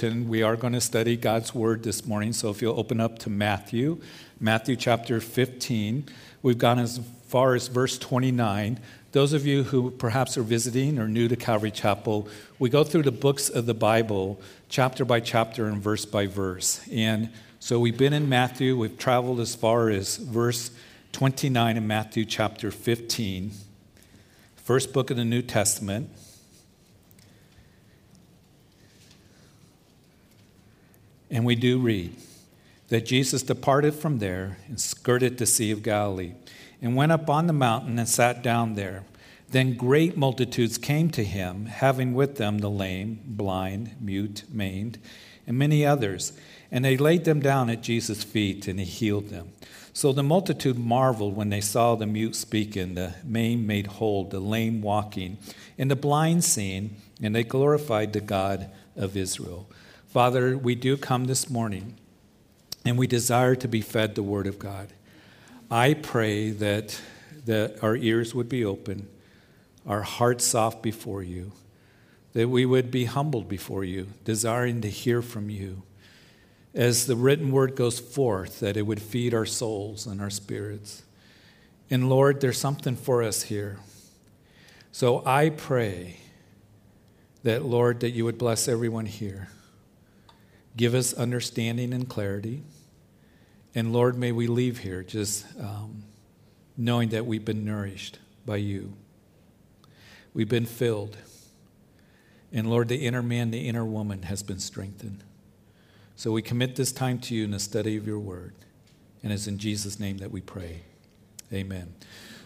We are going to study God's Word this morning. So if you'll open up to Matthew, Matthew chapter 15, we've gone as far as verse 29. Those of you who perhaps are visiting or new to Calvary Chapel, we go through the books of the Bible chapter by chapter and verse by verse. And so we've been in Matthew, we've traveled as far as verse 29 in Matthew chapter 15, first book of the New Testament. And we do read that Jesus departed from there and skirted the Sea of Galilee and went up on the mountain and sat down there. Then great multitudes came to him, having with them the lame, blind, mute, maimed, and many others. And they laid them down at Jesus' feet, and he healed them. So the multitude marveled when they saw the mute speaking, the maimed made whole, the lame walking, and the blind seeing, and they glorified the God of Israel. Father, we do come this morning and we desire to be fed the Word of God. I pray that, that our ears would be open, our hearts soft before you, that we would be humbled before you, desiring to hear from you. As the written word goes forth, that it would feed our souls and our spirits. And Lord, there's something for us here. So I pray that, Lord, that you would bless everyone here. Give us understanding and clarity. And Lord, may we leave here just um, knowing that we've been nourished by you. We've been filled. And Lord, the inner man, the inner woman has been strengthened. So we commit this time to you in the study of your word. And it's in Jesus' name that we pray. Amen.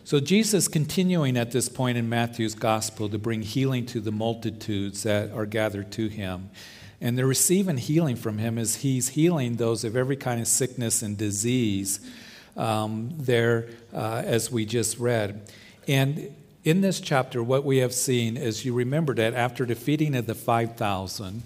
So, Jesus continuing at this point in Matthew's gospel to bring healing to the multitudes that are gathered to him. And they're receiving healing from him as he's healing those of every kind of sickness and disease um, there, uh, as we just read. And in this chapter, what we have seen is you remember that after the feeding of the 5,000,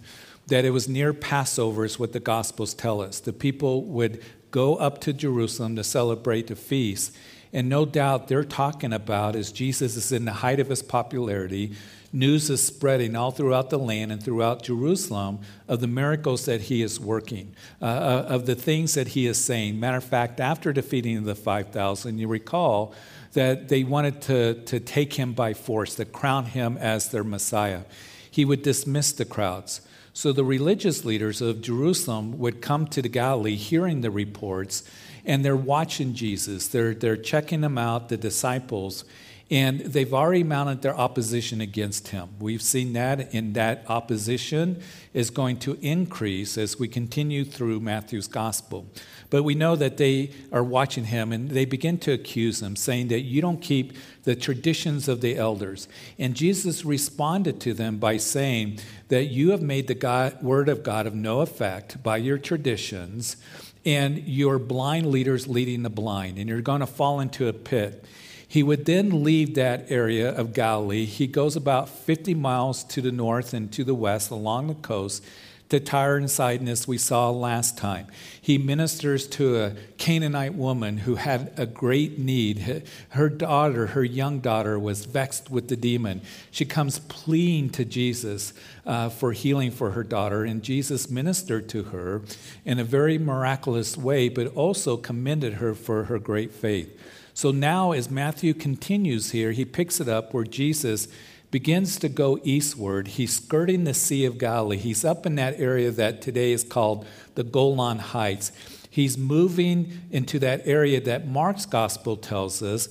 that it was near Passover, is what the Gospels tell us. The people would go up to Jerusalem to celebrate the feast. And no doubt they're talking about, as Jesus is in the height of his popularity, news is spreading all throughout the land and throughout Jerusalem of the miracles that he is working, uh, uh of the things that he is saying. Matter of fact, after defeating the 5,000, you recall that they wanted to, to take him by force, to crown him as their Messiah. He would dismiss the crowds. So the religious leaders of Jerusalem would come to the Galilee hearing the reports, and they're watching Jesus. They're, they're checking him out, the disciples, and they've already mounted their opposition against him. We've seen that, and that opposition is going to increase as we continue through Matthew's gospel. But we know that they are watching him and they begin to accuse him, saying that you don't keep the traditions of the elders. And Jesus responded to them by saying that you have made the God, word of God of no effect by your traditions, and your blind leaders leading the blind, and you're going to fall into a pit. He would then leave that area of Galilee. He goes about 50 miles to the north and to the west along the coast to Tyre and Sidon, we saw last time. He ministers to a Canaanite woman who had a great need. Her daughter, her young daughter, was vexed with the demon. She comes pleading to Jesus uh, for healing for her daughter, and Jesus ministered to her in a very miraculous way, but also commended her for her great faith. So now, as Matthew continues here, he picks it up where Jesus begins to go eastward. He's skirting the Sea of Galilee. He's up in that area that today is called the Golan Heights. He's moving into that area that Mark's gospel tells us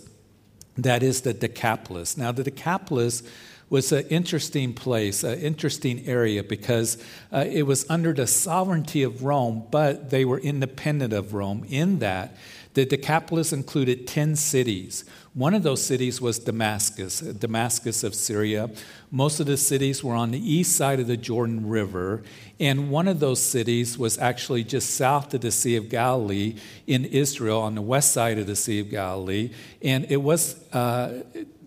that is the Decapolis. Now, the Decapolis was an interesting place, an interesting area, because uh, it was under the sovereignty of Rome, but they were independent of Rome in that the Decapolis included 10 cities. One of those cities was Damascus, Damascus of Syria. Most of the cities were on the east side of the Jordan River, and one of those cities was actually just south of the Sea of Galilee in Israel, on the west side of the Sea of Galilee. And it was uh,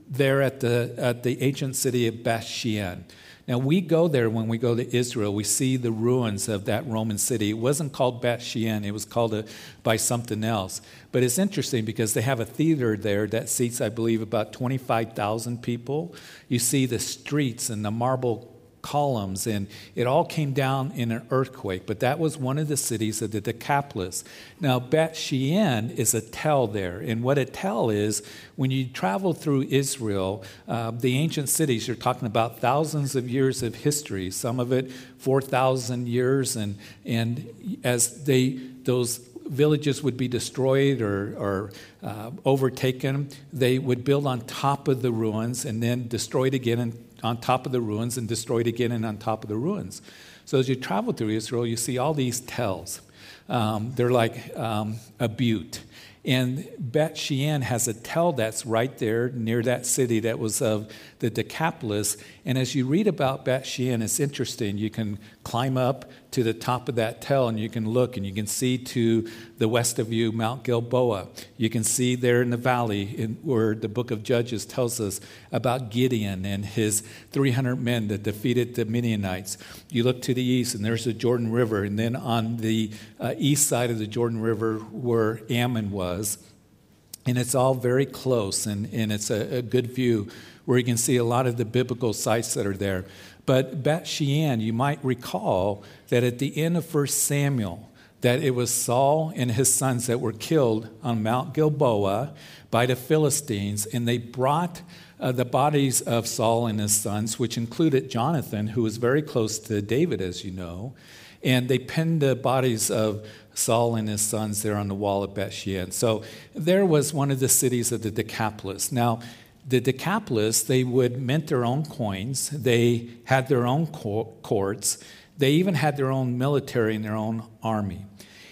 there at the, at the ancient city of Beth Shean. Now, we go there when we go to Israel. We see the ruins of that Roman city. It wasn't called Beth Shean, it was called a, by something else. But it's interesting because they have a theater there that seats, I believe, about 25,000 people. You see the streets and the marble columns, and it all came down in an earthquake. But that was one of the cities of the Decapolis. Now, Bet Shean is a tell there, and what a tell is when you travel through Israel, uh, the ancient cities, you're talking about thousands of years of history. Some of it 4,000 years, and and as they those villages would be destroyed or, or uh, overtaken, they would build on top of the ruins and then destroyed again and on top of the ruins and destroyed again and on top of the ruins. So as you travel through Israel, you see all these tells. Um, they're like um, a butte. And Bet Shean has a tell that's right there near that city that was of the Decapolis. And as you read about Bet Shean, it's interesting. You can climb up to the top of that tell and you can look and you can see to the west of you Mount Gilboa. You can see there in the valley in, where the book of Judges tells us about Gideon and his 300 men that defeated the Midianites. You look to the east and there's the Jordan River. And then on the uh, east side of the Jordan River where Ammon was, and it's all very close and, and it's a, a good view where you can see a lot of the biblical sites that are there. But Bet Shean, you might recall that at the end of 1 Samuel, that it was Saul and his sons that were killed on Mount Gilboa by the Philistines, and they brought uh, the bodies of Saul and his sons, which included Jonathan, who was very close to David, as you know, and they pinned the bodies of Saul and his sons there on the wall of Bethshean. So there was one of the cities of the Decapolis. Now, the Decapolis, they would mint their own coins, they had their own courts, they even had their own military and their own army.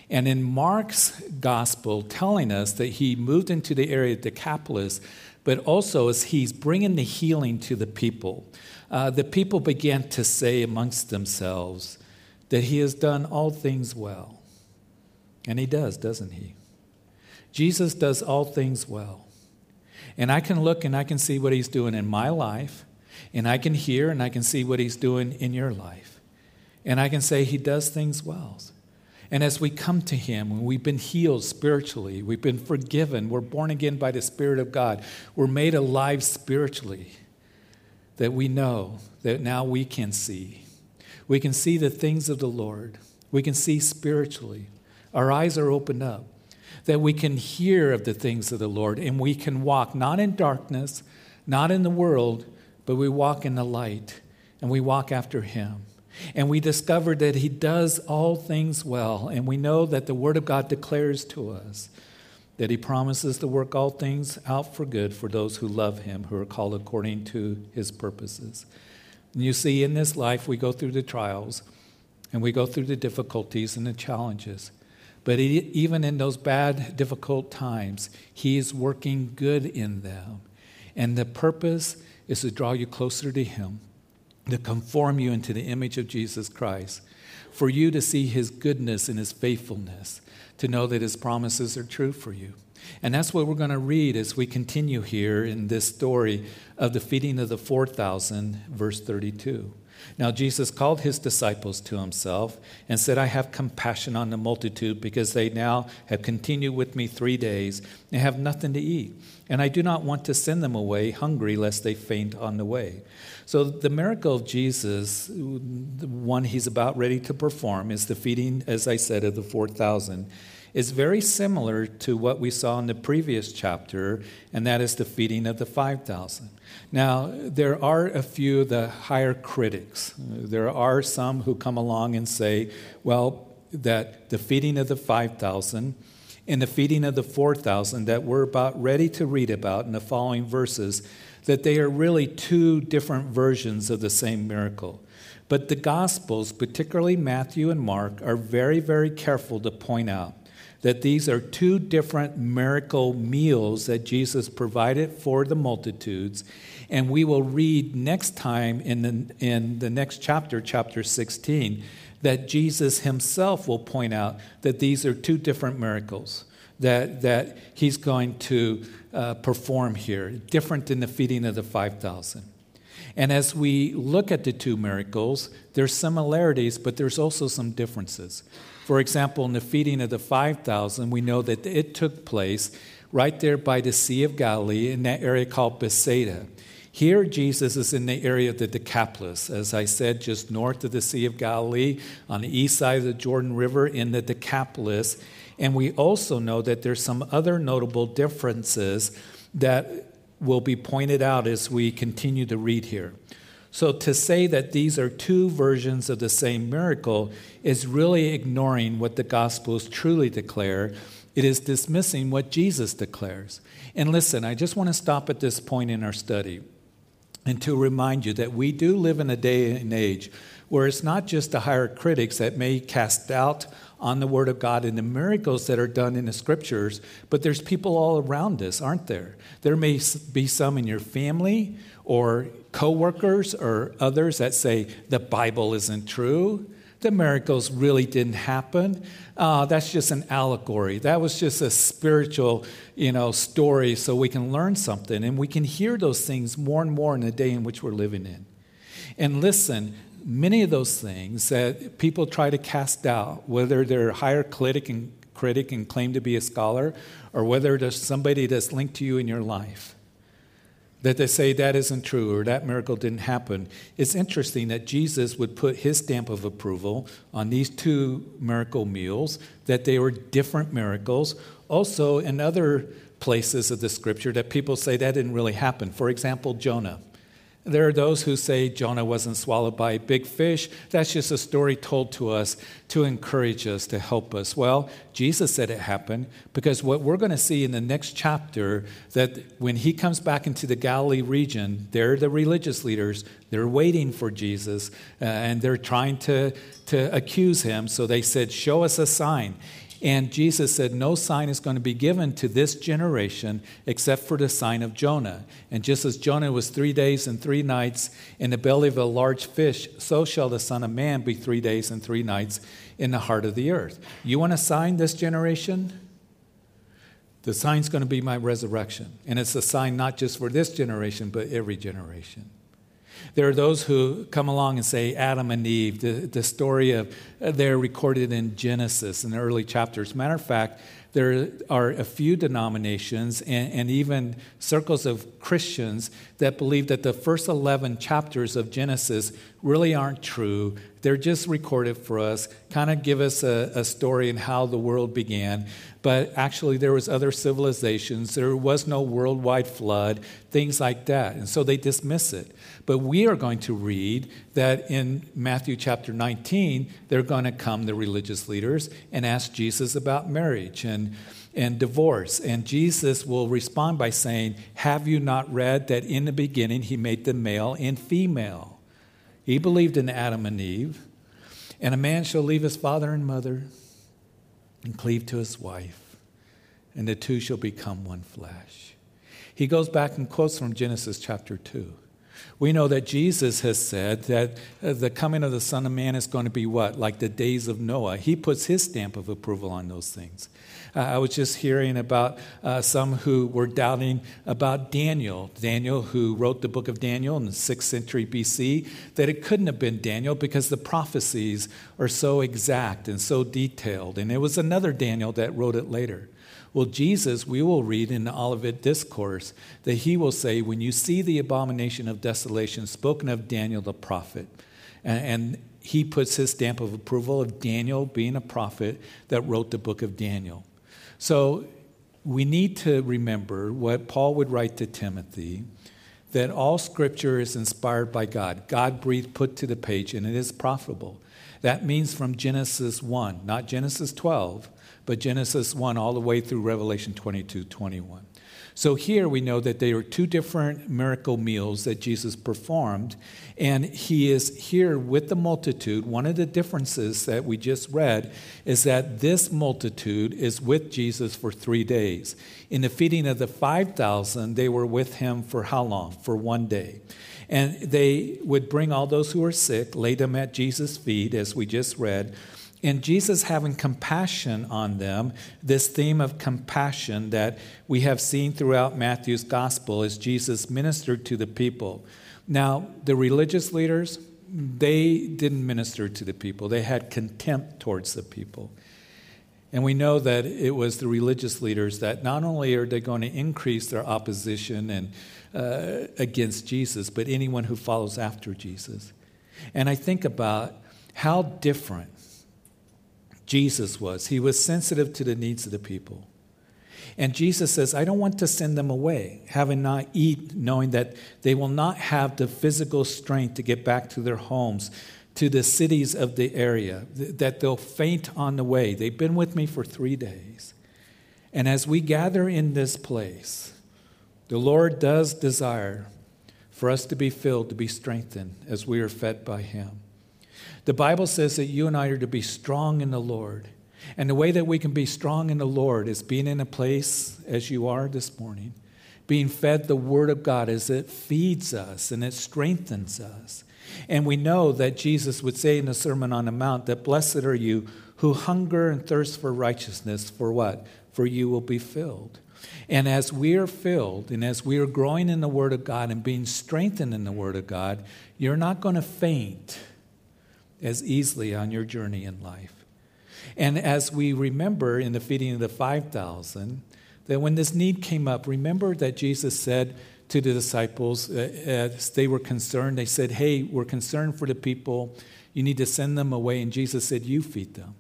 And in Mark's gospel, telling us that he moved into the area of Decapolis, but also as he's bringing the healing to the people, uh, the people began to say amongst themselves that he has done all things well. And he does, doesn't he? Jesus does all things well. And I can look and I can see what He's doing in my life, and I can hear and I can see what He's doing in your life. And I can say He does things well. And as we come to Him, when we've been healed spiritually, we've been forgiven, we're born again by the Spirit of God, we're made alive spiritually, that we know that now we can see. We can see the things of the Lord, we can see spiritually. Our eyes are opened up that we can hear of the things of the Lord and we can walk not in darkness, not in the world, but we walk in the light and we walk after Him. And we discover that He does all things well. And we know that the Word of God declares to us that He promises to work all things out for good for those who love Him, who are called according to His purposes. And you see, in this life, we go through the trials and we go through the difficulties and the challenges. But even in those bad, difficult times, He is working good in them. And the purpose is to draw you closer to Him, to conform you into the image of Jesus Christ, for you to see His goodness and His faithfulness, to know that His promises are true for you. And that's what we're going to read as we continue here in this story of the feeding of the 4,000, verse 32. Now, Jesus called his disciples to himself and said, I have compassion on the multitude because they now have continued with me three days and have nothing to eat. And I do not want to send them away hungry lest they faint on the way. So, the miracle of Jesus, the one he's about ready to perform, is the feeding, as I said, of the 4,000 is very similar to what we saw in the previous chapter, and that is the feeding of the 5,000. Now, there are a few of the higher critics. There are some who come along and say, well, that the feeding of the 5,000 and the feeding of the 4,000 that we're about ready to read about in the following verses, that they are really two different versions of the same miracle. But the Gospels, particularly Matthew and Mark, are very, very careful to point out that these are two different miracle meals that Jesus provided for the multitudes. And we will read next time in the, in the next chapter, chapter 16, that Jesus himself will point out that these are two different miracles that, that he's going to uh, perform here, different than the feeding of the 5,000. And as we look at the two miracles, there's similarities, but there's also some differences. For example, in the feeding of the 5,000, we know that it took place right there by the Sea of Galilee in that area called Bethsaida. Here, Jesus is in the area of the Decapolis, as I said, just north of the Sea of Galilee, on the east side of the Jordan River in the Decapolis. And we also know that there's some other notable differences that will be pointed out as we continue to read here. So, to say that these are two versions of the same miracle is really ignoring what the Gospels truly declare. It is dismissing what Jesus declares. And listen, I just want to stop at this point in our study and to remind you that we do live in a day and age where it's not just the higher critics that may cast doubt on the Word of God and the miracles that are done in the Scriptures, but there's people all around us, aren't there? There may be some in your family or coworkers or others that say the Bible isn't true. The miracles really didn't happen. Uh, that's just an allegory. That was just a spiritual, you know, story, so we can learn something, and we can hear those things more and more in the day in which we're living in. And listen, many of those things that people try to cast doubt, whether they're higher critic and, critic and claim to be a scholar, or whether there's somebody that's linked to you in your life, that they say that isn't true or that miracle didn't happen. It's interesting that Jesus would put his stamp of approval on these two miracle meals, that they were different miracles. Also, in other places of the scripture, that people say that didn't really happen. For example, Jonah. There are those who say Jonah wasn't swallowed by a big fish. That's just a story told to us to encourage us, to help us. Well, Jesus said it happened because what we're going to see in the next chapter that when he comes back into the Galilee region, they're the religious leaders. They're waiting for Jesus uh, and they're trying to, to accuse him. So they said, Show us a sign. And Jesus said, No sign is going to be given to this generation except for the sign of Jonah. And just as Jonah was three days and three nights in the belly of a large fish, so shall the Son of Man be three days and three nights in the heart of the earth. You want a sign this generation? The sign's going to be my resurrection. And it's a sign not just for this generation, but every generation. There are those who come along and say Adam and Eve, the, the story of, uh, they're recorded in Genesis in the early chapters. Matter of fact, there are a few denominations and, and, even circles of Christians that believe that the first 11 chapters of Genesis really aren't true. They're just recorded for us, kind of give us a, a story in how the world began. But actually, there was other civilizations. There was no worldwide flood, things like that. And so they dismiss it. But we are going to read that in Matthew chapter 19, they're going to come, the religious leaders, and ask Jesus about marriage and, and divorce. And Jesus will respond by saying, Have you not read that in the beginning he made them male and female? He believed in Adam and Eve. And a man shall leave his father and mother and cleave to his wife, and the two shall become one flesh. He goes back and quotes from Genesis chapter 2. We know that Jesus has said that uh, the coming of the Son of Man is going to be what? Like the days of Noah. He puts his stamp of approval on those things. Uh, I was just hearing about uh, some who were doubting about Daniel. Daniel, who wrote the book of Daniel in the 6th century BC, that it couldn't have been Daniel because the prophecies are so exact and so detailed. And it was another Daniel that wrote it later. Well, Jesus, we will read in the Olivet Discourse that he will say, When you see the abomination of desolation spoken of Daniel the prophet, and, he puts his stamp of approval of Daniel being a prophet that wrote the book of Daniel. So we need to remember what Paul would write to Timothy that all scripture is inspired by God. God breathed, put to the page, and it is profitable. That means from Genesis 1, not Genesis 12, but Genesis 1 all the way through Revelation 22 21. So here we know that there are two different miracle meals that Jesus performed, and he is here with the multitude. One of the differences that we just read is that this multitude is with Jesus for three days. In the feeding of the 5,000, they were with him for how long? For one day. And they would bring all those who were sick, lay them at Jesus' feet, as we just read, and Jesus having compassion on them, this theme of compassion that we have seen throughout Matthew's gospel as Jesus ministered to the people. Now, the religious leaders, they didn't minister to the people, they had contempt towards the people. And we know that it was the religious leaders that not only are they going to increase their opposition and uh, against Jesus, but anyone who follows after Jesus. And I think about how different Jesus was. He was sensitive to the needs of the people. And Jesus says, I don't want to send them away, having not eat, knowing that they will not have the physical strength to get back to their homes, to the cities of the area, that they'll faint on the way. They've been with me for three days. And as we gather in this place, the Lord does desire for us to be filled, to be strengthened as we are fed by Him. The Bible says that you and I are to be strong in the Lord. And the way that we can be strong in the Lord is being in a place as you are this morning, being fed the Word of God as it feeds us and it strengthens us. And we know that Jesus would say in the Sermon on the Mount that blessed are you who hunger and thirst for righteousness, for what? For you will be filled. And as we are filled and as we are growing in the Word of God and being strengthened in the Word of God, you're not going to faint as easily on your journey in life. And as we remember in the feeding of the 5,000, that when this need came up, remember that Jesus said to the disciples, uh, as they were concerned, they said, Hey, we're concerned for the people. You need to send them away. And Jesus said, You feed them.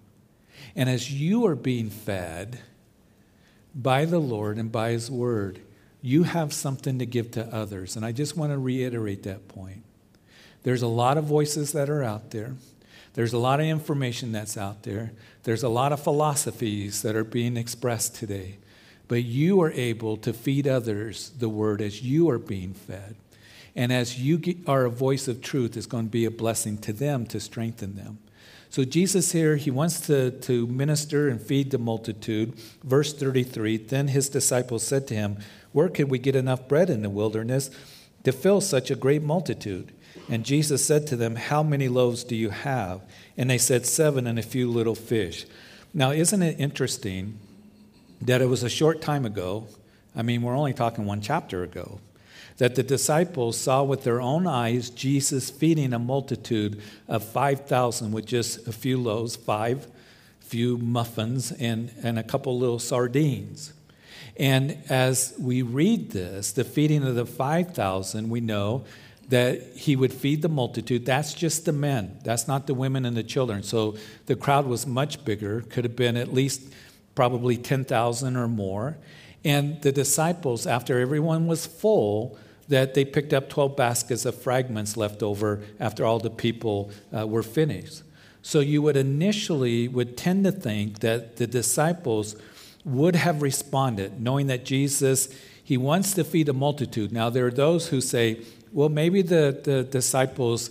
And as you are being fed by the Lord and by His word, you have something to give to others. And I just want to reiterate that point. There's a lot of voices that are out there. There's a lot of information that's out there. There's a lot of philosophies that are being expressed today. But you are able to feed others the word as you are being fed. And as you are a voice of truth, it's going to be a blessing to them to strengthen them. So, Jesus here, he wants to, to minister and feed the multitude. Verse 33 Then his disciples said to him, Where could we get enough bread in the wilderness to fill such a great multitude? And Jesus said to them, How many loaves do you have? And they said, Seven and a few little fish. Now, isn't it interesting that it was a short time ago? I mean, we're only talking one chapter ago. That the disciples saw with their own eyes Jesus feeding a multitude of 5,000 with just a few loaves, five, few muffins, and, and a couple little sardines. And as we read this, the feeding of the 5,000, we know that he would feed the multitude. That's just the men, that's not the women and the children. So the crowd was much bigger, could have been at least probably 10,000 or more. And the disciples, after everyone was full, that they picked up 12 baskets of fragments left over after all the people uh, were finished. So you would initially would tend to think that the disciples would have responded, knowing that Jesus, he wants to feed a multitude. Now there are those who say, well, maybe the, the disciples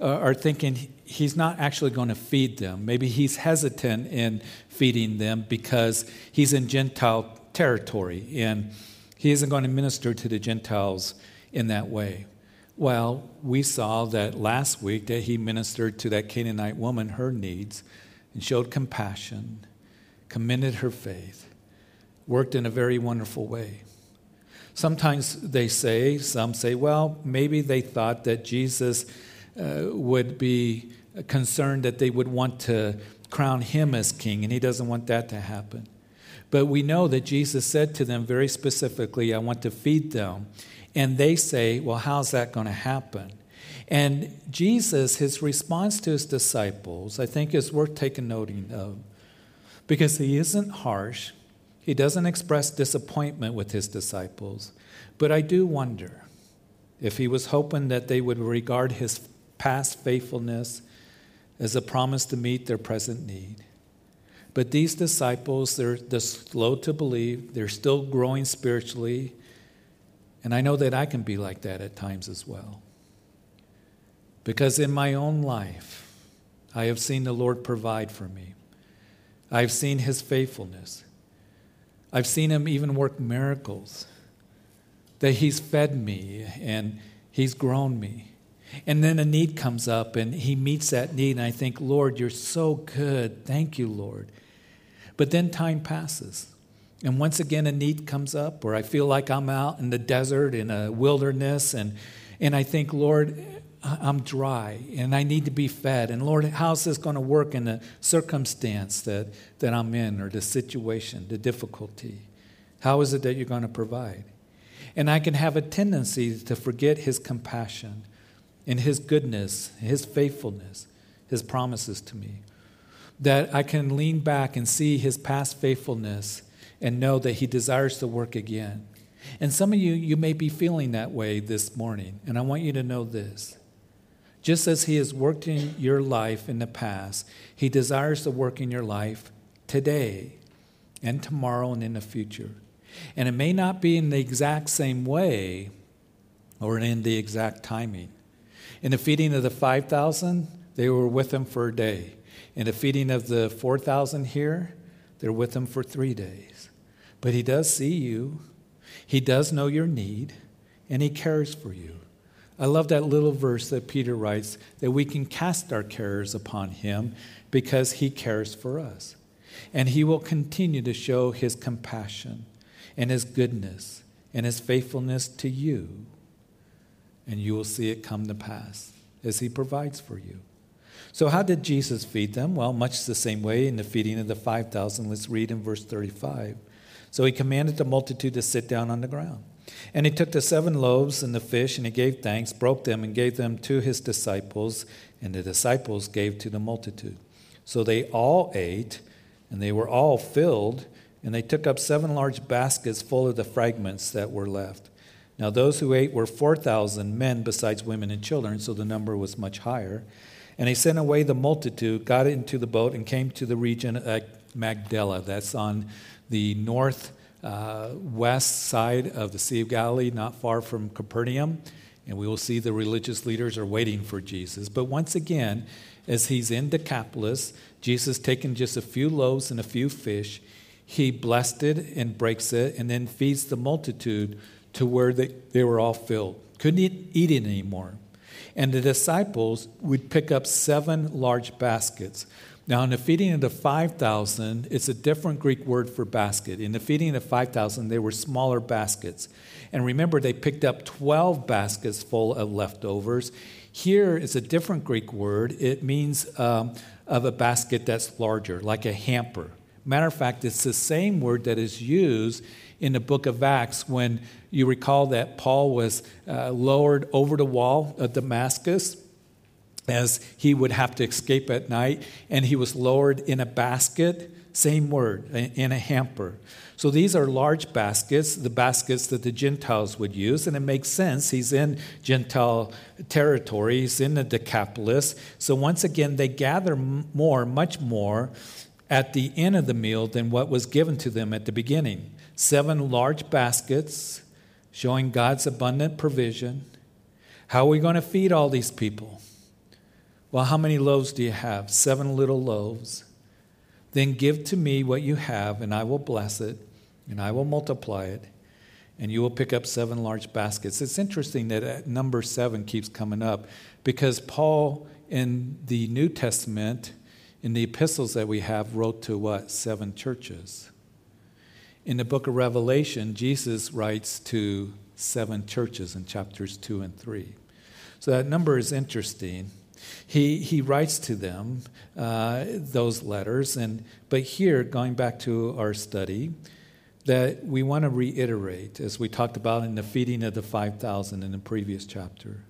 uh, are thinking he's not actually going to feed them. Maybe he's hesitant in feeding them because he's in Gentile territory and he isn't going to minister to the Gentiles in that way. Well, we saw that last week that he ministered to that Canaanite woman her needs and showed compassion, commended her faith, worked in a very wonderful way. Sometimes they say, some say, well, maybe they thought that Jesus uh, would be concerned that they would want to crown him as king, and he doesn't want that to happen. But we know that Jesus said to them very specifically, I want to feed them. And they say, well, how's that going to happen? And Jesus, his response to his disciples, I think is worth taking noting of because he isn't harsh, he doesn't express disappointment with his disciples, but I do wonder if he was hoping that they would regard his past faithfulness as a promise to meet their present need. But these disciples, they're, slow to believe, they're still growing spiritually, and I know that I can be like that at times as well. Because in my own life, I have seen the Lord provide for me. I've seen his faithfulness. I've seen him even work miracles, that he's fed me and he's grown me. And then a need comes up and he meets that need, and I think, Lord, you're so good. Thank you, Lord. But then time passes. And once again, a need comes up where I feel like I'm out in the desert, in a wilderness, and, and I think, Lord, I'm dry and I need to be fed. And Lord, how's this going to work in the circumstance that, that I'm in or the situation, the difficulty? How is it that you're going to provide? And I can have a tendency to forget His compassion and His goodness, His faithfulness, His promises to me. That I can lean back and see His past faithfulness and know that He desires to work again. And some of you, you may be feeling that way this morning. And I want you to know this. Just as He has worked in your life in the past, He desires to work in your life today and tomorrow and in the future. And it may not be in the exact same way or in the exact timing. In the feeding of the 5,000, they were with him for a day. In the feeding of the 4,000 here, they're with him for three days. But he does see you, he does know your need, and he cares for you. I love that little verse that Peter writes that we can cast our cares upon him because he cares for us. And he will continue to show his compassion and his goodness and his faithfulness to you. And you will see it come to pass as he provides for you. So, how did Jesus feed them? Well, much the same way in the feeding of the 5,000. Let's read in verse 35. So, he commanded the multitude to sit down on the ground. And he took the seven loaves and the fish, and he gave thanks, broke them, and gave them to his disciples, and the disciples gave to the multitude. So they all ate, and they were all filled, and they took up seven large baskets full of the fragments that were left. Now, those who ate were 4,000 men, besides women and children, so the number was much higher. And he sent away the multitude, got into the boat, and came to the region of Magdala. That's on the north uh, west side of the Sea of Galilee, not far from Capernaum. And we will see the religious leaders are waiting for Jesus. But once again, as he's in Decapolis, Jesus taking just a few loaves and a few fish, he blessed it and breaks it and then feeds the multitude to where they, they were all filled. Couldn't eat, eat it anymore. And the disciples would pick up seven large baskets. Now, in the feeding of the 5,000, it's a different Greek word for basket. In the feeding of the 5,000, they were smaller baskets. And remember, they picked up 12 baskets full of leftovers. Here is a different Greek word. It means um, of a basket that's larger, like a hamper. Matter of fact, it's the same word that is used in the book of Acts when you recall that Paul was uh, lowered over the wall of Damascus as he would have to escape at night, and he was lowered in a basket, same word, in a hamper. So these are large baskets, the baskets that the Gentiles would use, and it makes sense. He's in Gentile territory, he's in the Decapolis. So once again, they gather more, much more, at the end of the meal than what was given to them at the beginning. Seven large baskets showing God's abundant provision. How are we going to feed all these people? Well, how many loaves do you have? Seven little loaves. Then give to me what you have, and I will bless it, and I will multiply it, and you will pick up seven large baskets. It's interesting that uh, number seven keeps coming up because Paul in the New Testament in the epistles that we have, wrote to what? Seven churches. In the book of Revelation, Jesus writes to seven churches in chapters 2 and 3. So that number is interesting. He, he writes to them uh, those letters, and, but here, going back to our study, that we want to reiterate, as we talked about in the feeding of the 5,000 in the previous chapter,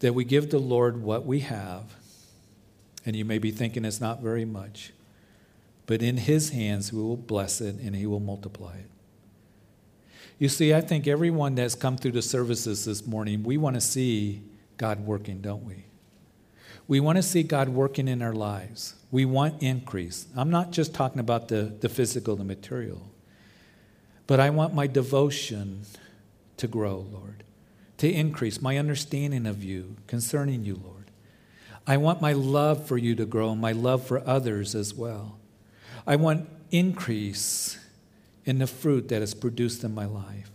that we give the Lord what we have and you may be thinking it's not very much. But in His hands, we will bless it and He will multiply it. You see, I think everyone that's come through the services this morning, we want to see God working, don't we? We want to see God working in our lives. We want increase. I'm not just talking about the, the physical, the material, but I want my devotion to grow, Lord, to increase my understanding of you, concerning you, Lord. I want my love for you to grow, my love for others as well. I want increase in the fruit that is produced in my life.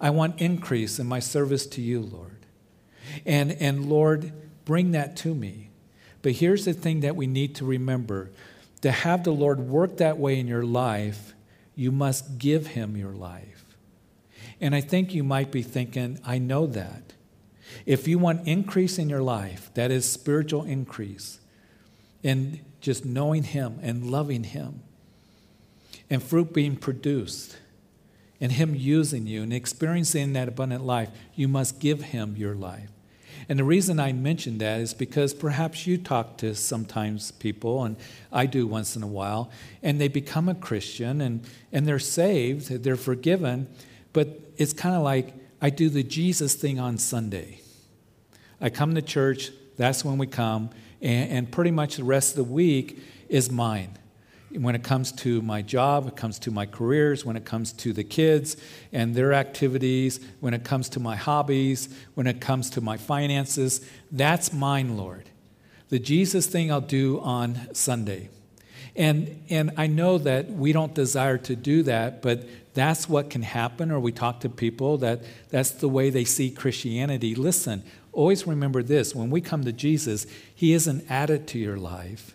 I want increase in my service to you, Lord. And, and Lord, bring that to me. But here's the thing that we need to remember to have the Lord work that way in your life, you must give him your life. And I think you might be thinking, I know that. If you want increase in your life, that is spiritual increase, and just knowing Him and loving Him, and fruit being produced, and Him using you and experiencing that abundant life, you must give Him your life. And the reason I mention that is because perhaps you talk to sometimes people, and I do once in a while, and they become a Christian and, and they're saved, they're forgiven, but it's kind of like I do the Jesus thing on Sunday. I come to church, that's when we come, and, and pretty much the rest of the week is mine when it comes to my job, it comes to my careers, when it comes to the kids and their activities, when it comes to my hobbies, when it comes to my finances, that's mine, Lord. The Jesus thing I'll do on Sunday. And, and I know that we don't desire to do that, but that's what can happen, or we talk to people that that's the way they see Christianity. Listen, always remember this when we come to Jesus, He isn't added to your life,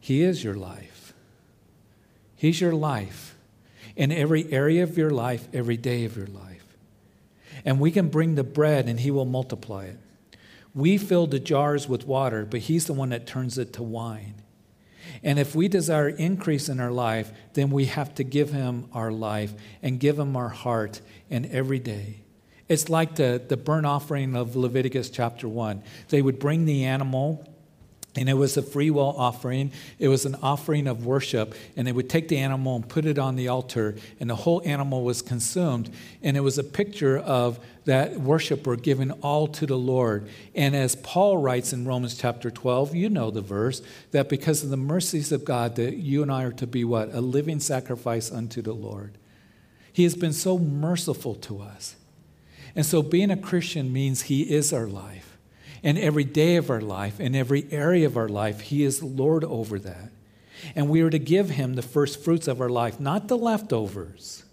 He is your life. He's your life in every area of your life, every day of your life. And we can bring the bread and He will multiply it. We fill the jars with water, but He's the one that turns it to wine. And if we desire increase in our life, then we have to give Him our life and give Him our heart in every day. It's like the, the burnt offering of Leviticus chapter 1. They would bring the animal and it was a free will offering. It was an offering of worship. And they would take the animal and put it on the altar, and the whole animal was consumed. And it was a picture of that worshiper giving all to the Lord. And as Paul writes in Romans chapter 12, you know the verse, that because of the mercies of God, that you and I are to be what? A living sacrifice unto the Lord. He has been so merciful to us. And so being a Christian means He is our life. And every day of our life, in every area of our life, He is Lord over that. And we are to give Him the first fruits of our life, not the leftovers.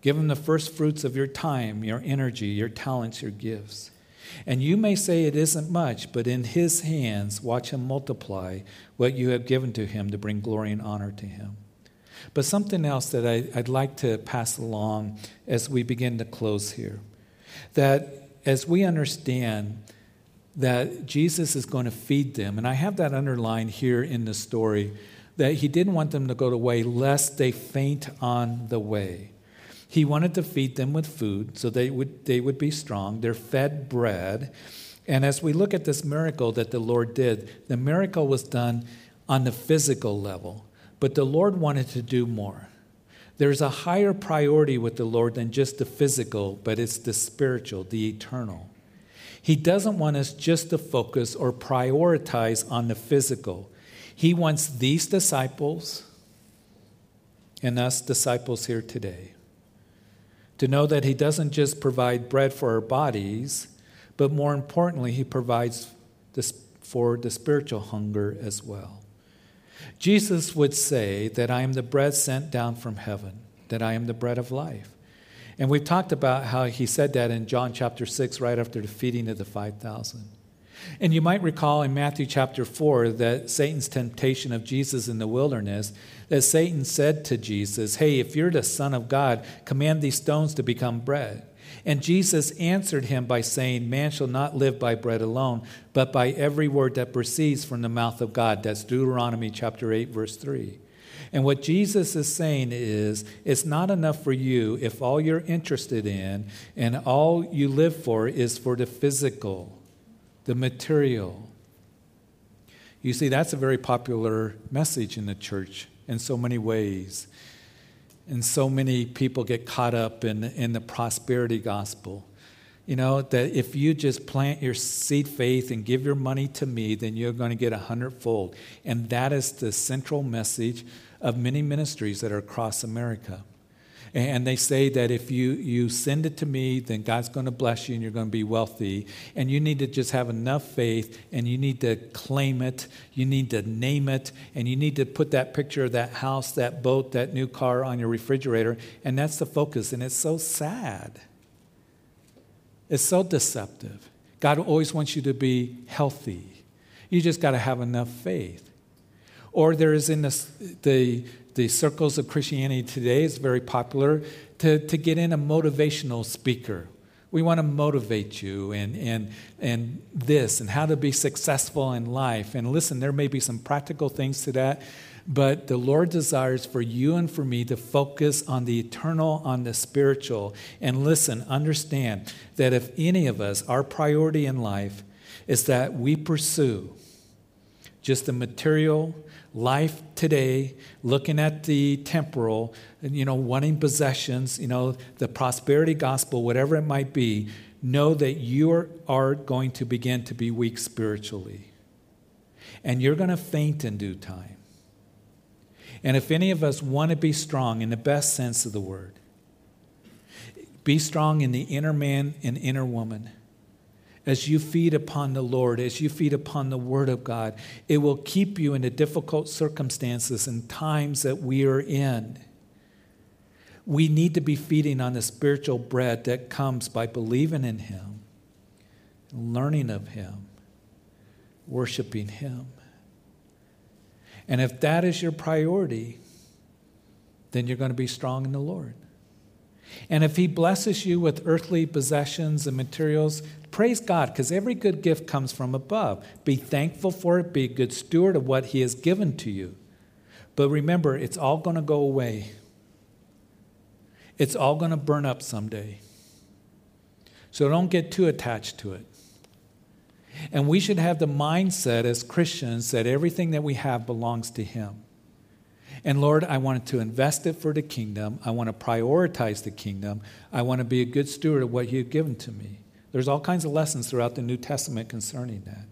Give Him the first fruits of your time, your energy, your talents, your gifts. And you may say it isn't much, but in His hands, watch Him multiply what you have given to Him to bring glory and honor to Him. But something else that I, would like to pass along as we begin to close here that as we understand that Jesus is going to feed them. And I have that underlined here in the story that he didn't want them to go away lest they faint on the way. He wanted to feed them with food so they would, they would be strong. They're fed bread. And as we look at this miracle that the Lord did, the miracle was done on the physical level, but the Lord wanted to do more. There's a higher priority with the Lord than just the physical, but it's the spiritual, the eternal. He doesn't want us just to focus or prioritize on the physical. He wants these disciples and us disciples here today to know that He doesn't just provide bread for our bodies, but more importantly, He provides this for the spiritual hunger as well. Jesus would say that I am the bread sent down from heaven, that I am the bread of life. And we've talked about how he said that in John chapter 6, right after the feeding of the 5,000. And you might recall in Matthew chapter 4 that Satan's temptation of Jesus in the wilderness, that Satan said to Jesus, Hey, if you're the Son of God, command these stones to become bread. And Jesus answered him by saying, Man shall not live by bread alone, but by every word that proceeds from the mouth of God. That's Deuteronomy chapter 8, verse 3. And what Jesus is saying is it's not enough for you if all you're interested in and all you live for is for the physical, the material. You see, that's a very popular message in the church in so many ways. And so many people get caught up in, in the prosperity gospel. You know, that if you just plant your seed faith and give your money to me, then you're going to get a hundredfold. And that is the central message of many ministries that are across America. And they say that if you, you send it to me, then God's going to bless you and you're going to be wealthy. And you need to just have enough faith and you need to claim it. You need to name it. And you need to put that picture of that house, that boat, that new car on your refrigerator. And that's the focus. And it's so sad. It's so deceptive. God always wants you to be healthy. You just got to have enough faith. Or there is in the, the, circles of Christianity today, it's very popular to, to get in a motivational speaker. We want to motivate you and, and, and this and how to be successful in life. And listen, there may be some practical things to that, but the Lord desires for you and for me to focus on the eternal, on the spiritual. And listen, understand that if any of us, our priority in life is that we pursue just the material, life today, looking at the temporal, you know, wanting possessions, you know, the prosperity gospel, whatever it might be, know that you are going to begin to be weak spiritually. And you're going to faint in due time. And if any of us want to be strong in the best sense of the word, be strong in the inner man and inner woman. As you feed upon the Lord, as you feed upon the Word of God, it will keep you in the difficult circumstances and times that we are in. We need to be feeding on the spiritual bread that comes by believing in Him, learning of Him, worshiping Him. And if that is your priority, then you're going to be strong in the Lord. And if He blesses you with earthly possessions and materials, praise God, because every good gift comes from above. Be thankful for it, be a good steward of what He has given to you. But remember, it's all going to go away, it's all going to burn up someday. So don't get too attached to it. And we should have the mindset as Christians that everything that we have belongs to Him. And Lord, I want to invest it for the kingdom. I want to prioritize the kingdom. I want to be a good steward of what you've given to me. There's all kinds of lessons throughout the New Testament concerning that.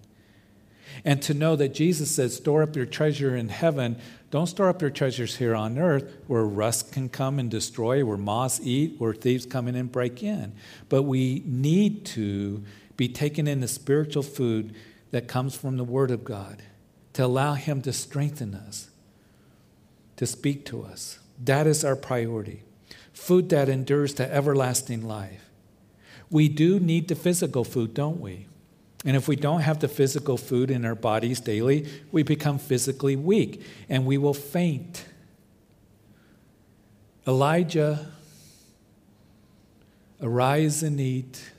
And to know that Jesus said, store up your treasure in heaven. Don't store up your treasures here on earth where rust can come and destroy, where moths eat, where thieves come in and break in. But we need to be taken in the spiritual food that comes from the Word of God to allow Him to strengthen us, to speak to us. That is our priority. Food that endures to everlasting life. We do need the physical food, don't we? And if we don't have the physical food in our bodies daily, we become physically weak and we will faint. Elijah, arise and eat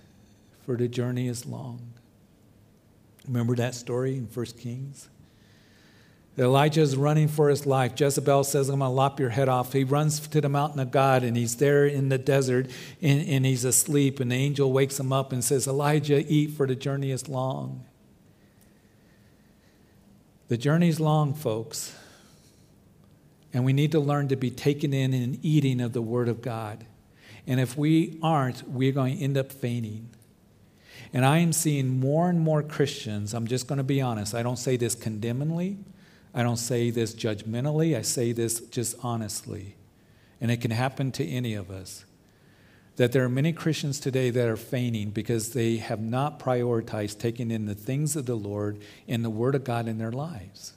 for the journey is long. Remember that story in 1 Kings? Elijah is running for his life. Jezebel says, I'm going to lop your head off. He runs to the mountain of God and he's there in the desert and, and he's asleep. And the angel wakes him up and says, Elijah, eat, for the journey is long. The journey's long, folks. And we need to learn to be taken in and eating of the Word of God. And if we aren't, we're going to end up fainting. And I am seeing more and more Christians, I'm just going to be honest, I don't say this condemningly, I don't say this judgmentally, I say this just honestly. And it can happen to any of us. That there are many Christians today that are feigning because they have not prioritized taking in the things of the Lord and the Word of God in their lives.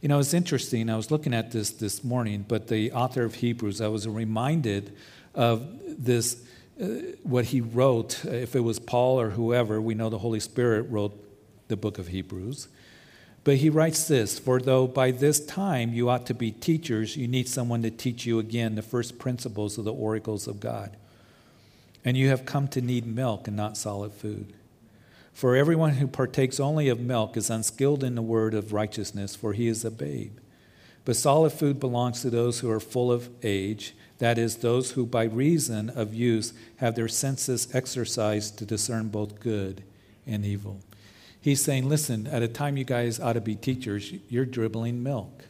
You know, it's interesting. I was looking at this this morning, but the author of Hebrews, I was reminded of this uh, what he wrote, if it was Paul or whoever, we know the Holy Spirit wrote the book of Hebrews. But he writes this For though by this time you ought to be teachers, you need someone to teach you again the first principles of the oracles of God. And you have come to need milk and not solid food. For everyone who partakes only of milk is unskilled in the word of righteousness, for he is a babe. But solid food belongs to those who are full of age that is, those who by reason of use have their senses exercised to discern both good and evil. He's saying, listen, at a time you guys ought to be teachers, you're dribbling milk.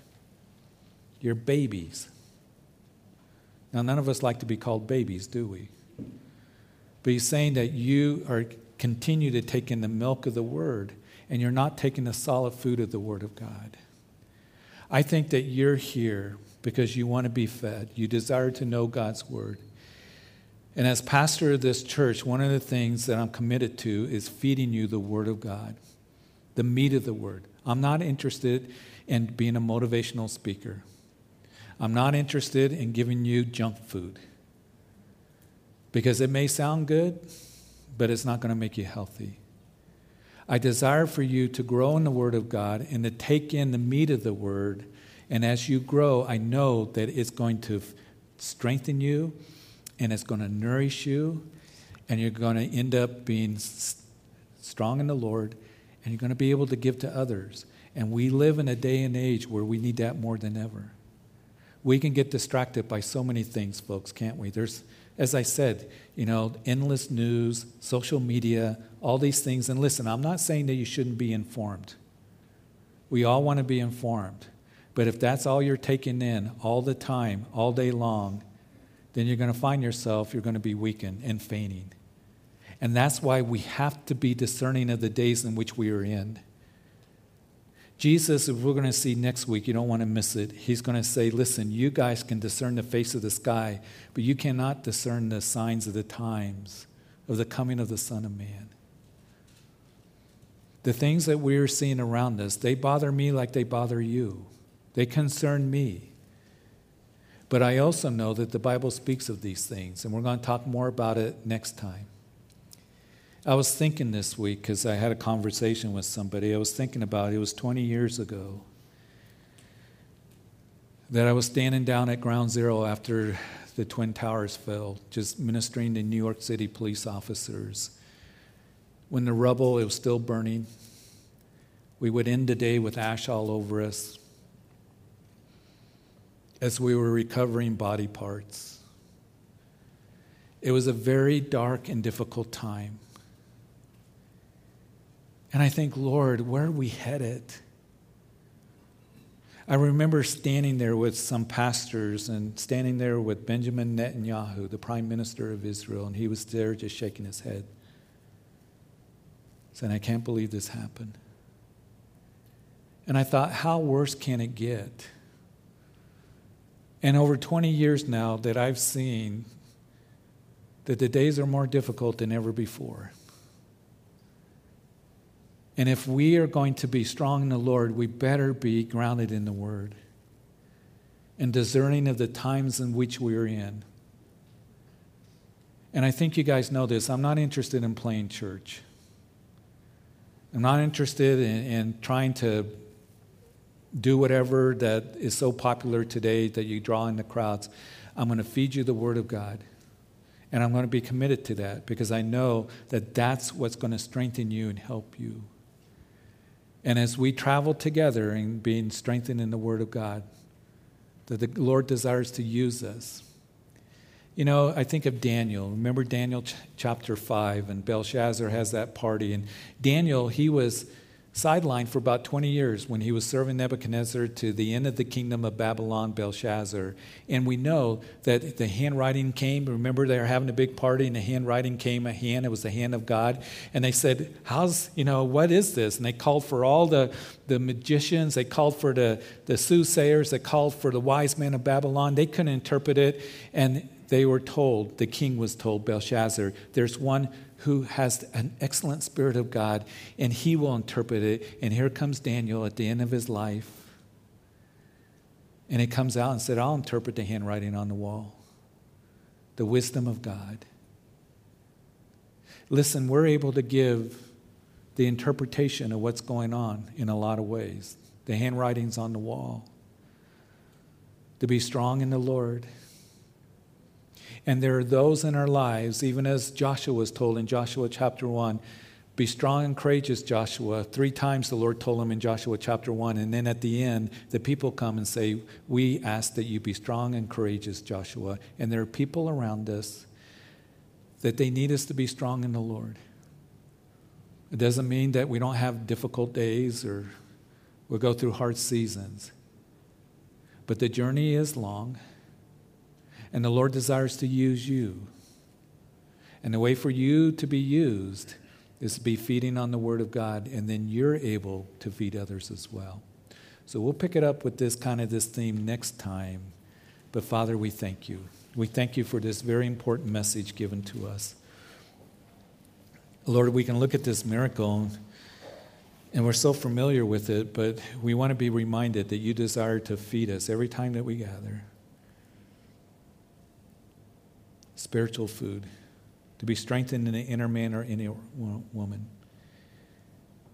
You're babies. Now, none of us like to be called babies, do we? But he's saying that you are continue to take in the milk of the word and you're not taking the solid food of the word of God. I think that you're here because you want to be fed. You desire to know God's word. And as pastor of this church, one of the things that I'm committed to is feeding you the word of God, the meat of the word. I'm not interested in being a motivational speaker. I'm not interested in giving you junk food because it may sound good, but it's not going to make you healthy. I desire for you to grow in the Word of God and to take in the meat of the Word and as you grow, I know that it's going to strengthen you and it's going to nourish you And you're going to end up being strong in the Lord, and you're going to be able to give to others. And we live in a day and age where we need that more than ever. We can get distracted by so many things, folks, can't we? There's, as I said, you know, endless news, social media, all these things. And listen, I'm not saying that you shouldn't be informed. We all want to be informed. But if that's all you're taking in all the time, all day long, then you're going to find yourself, you're going to be weakened and fainting. And that's why we have to be discerning of the days in which we are in. Jesus, if we're going to see next week, you don't want to miss it. He's going to say, Listen, you guys can discern the face of the sky, but you cannot discern the signs of the times of the coming of the Son of Man. The things that we're seeing around us, they bother me like they bother you, they concern me. But I also know that the Bible speaks of these things, and we're going to talk more about it next time. I was thinking this week because I had a conversation with somebody. I was thinking about it, was 20 years ago that I was standing down at ground zero after the Twin Towers fell, just ministering to New York City police officers. When the rubble it was still burning, we would end the day with ash all over us as we were recovering body parts. It was a very dark and difficult time. And I think, Lord, where are we headed? I remember standing there with some pastors and standing there with Benjamin Netanyahu, the prime minister of Israel, and he was there just shaking his head, saying, I can't believe this happened. And I thought, how worse can it get? And over 20 years now that I've seen that the days are more difficult than ever before. And if we are going to be strong in the Lord, we better be grounded in the Word and discerning of the times in which we are in. And I think you guys know this. I'm not interested in playing church. I'm not interested in, in trying to do whatever that is so popular today that you draw in the crowds. I'm going to feed you the Word of God. And I'm going to be committed to that because I know that that's what's going to strengthen you and help you. And as we travel together and being strengthened in the Word of God, that the Lord desires to use us. You know, I think of Daniel. Remember Daniel ch- chapter 5, and Belshazzar has that party. And Daniel, he was sidelined for about 20 years when he was serving Nebuchadnezzar to the end of the kingdom of Babylon, Belshazzar. And we know that the handwriting came. Remember, they were having a big party, and the handwriting came a hand. It was the hand of God. And they said, How's, you know, what is this? And they called for all the, the magicians, they called for the, the soothsayers, they called for the wise men of Babylon. They couldn't interpret it. And they were told, the king was told, Belshazzar, there's one who has an excellent spirit of God, and he will interpret it. And here comes Daniel at the end of his life. And he comes out and said, I'll interpret the handwriting on the wall. The wisdom of God. Listen, we're able to give the interpretation of what's going on in a lot of ways. The handwriting's on the wall. To be strong in the Lord and there are those in our lives, even as Joshua was told in Joshua chapter 1, be strong and courageous, Joshua. Three times the Lord told him in Joshua chapter 1. And then at the end, the people come and say, We ask that you be strong and courageous, Joshua. And there are people around us that they need us to be strong in the Lord. It doesn't mean that we don't have difficult days or we'll go through hard seasons. But the journey is long. And the Lord desires to use you. And the way for you to be used is to be feeding on the Word of God, and then you're able to feed others as well. So we'll pick it up with this kind of this theme next time. But Father, we thank you. We thank you for this very important message given to us. Lord, we can look at this miracle and we're so familiar with it, but we want to be reminded that you desire to feed us every time that we gather. Spiritual food, to be strengthened in the inner man or inner woman.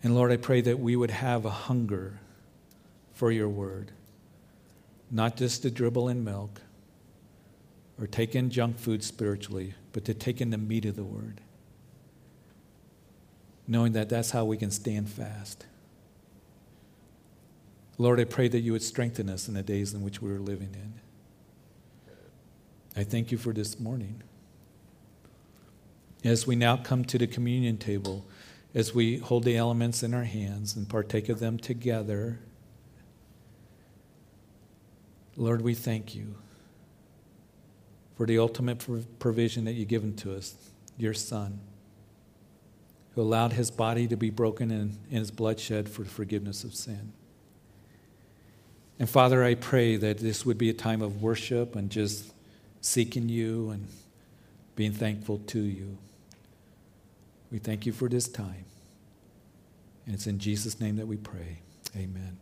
And Lord, I pray that we would have a hunger for your word, not just to dribble in milk or take in junk food spiritually, but to take in the meat of the word. Knowing that that's how we can stand fast. Lord, I pray that you would strengthen us in the days in which we are living in. I thank you for this morning. As we now come to the communion table, as we hold the elements in our hands and partake of them together, Lord, we thank you for the ultimate provision that you've given to us, your Son, who allowed his body to be broken and, his blood shed for the forgiveness of sin. And Father, I pray that this would be a time of worship and just seeking you and being thankful to you. We thank you for this time. And it's in Jesus' name that we pray. Amen.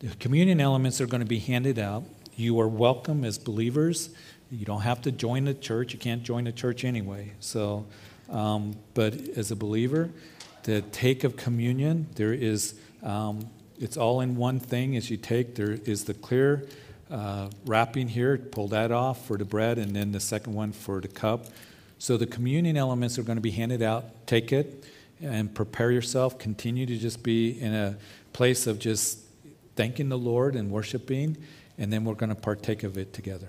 The communion elements are going to be handed out. You are welcome as believers. You don't have to join the church. You can't join the church anyway. So, um, but as a believer, the take of communion, there is um, it's all in one thing as you take. There is the clear uh, wrapping here, pull that off for the bread, and then the second one for the cup. So the communion elements are going to be handed out. Take it and prepare yourself. Continue to just be in a place of just thanking the Lord and worshiping, and then we're going to partake of it together.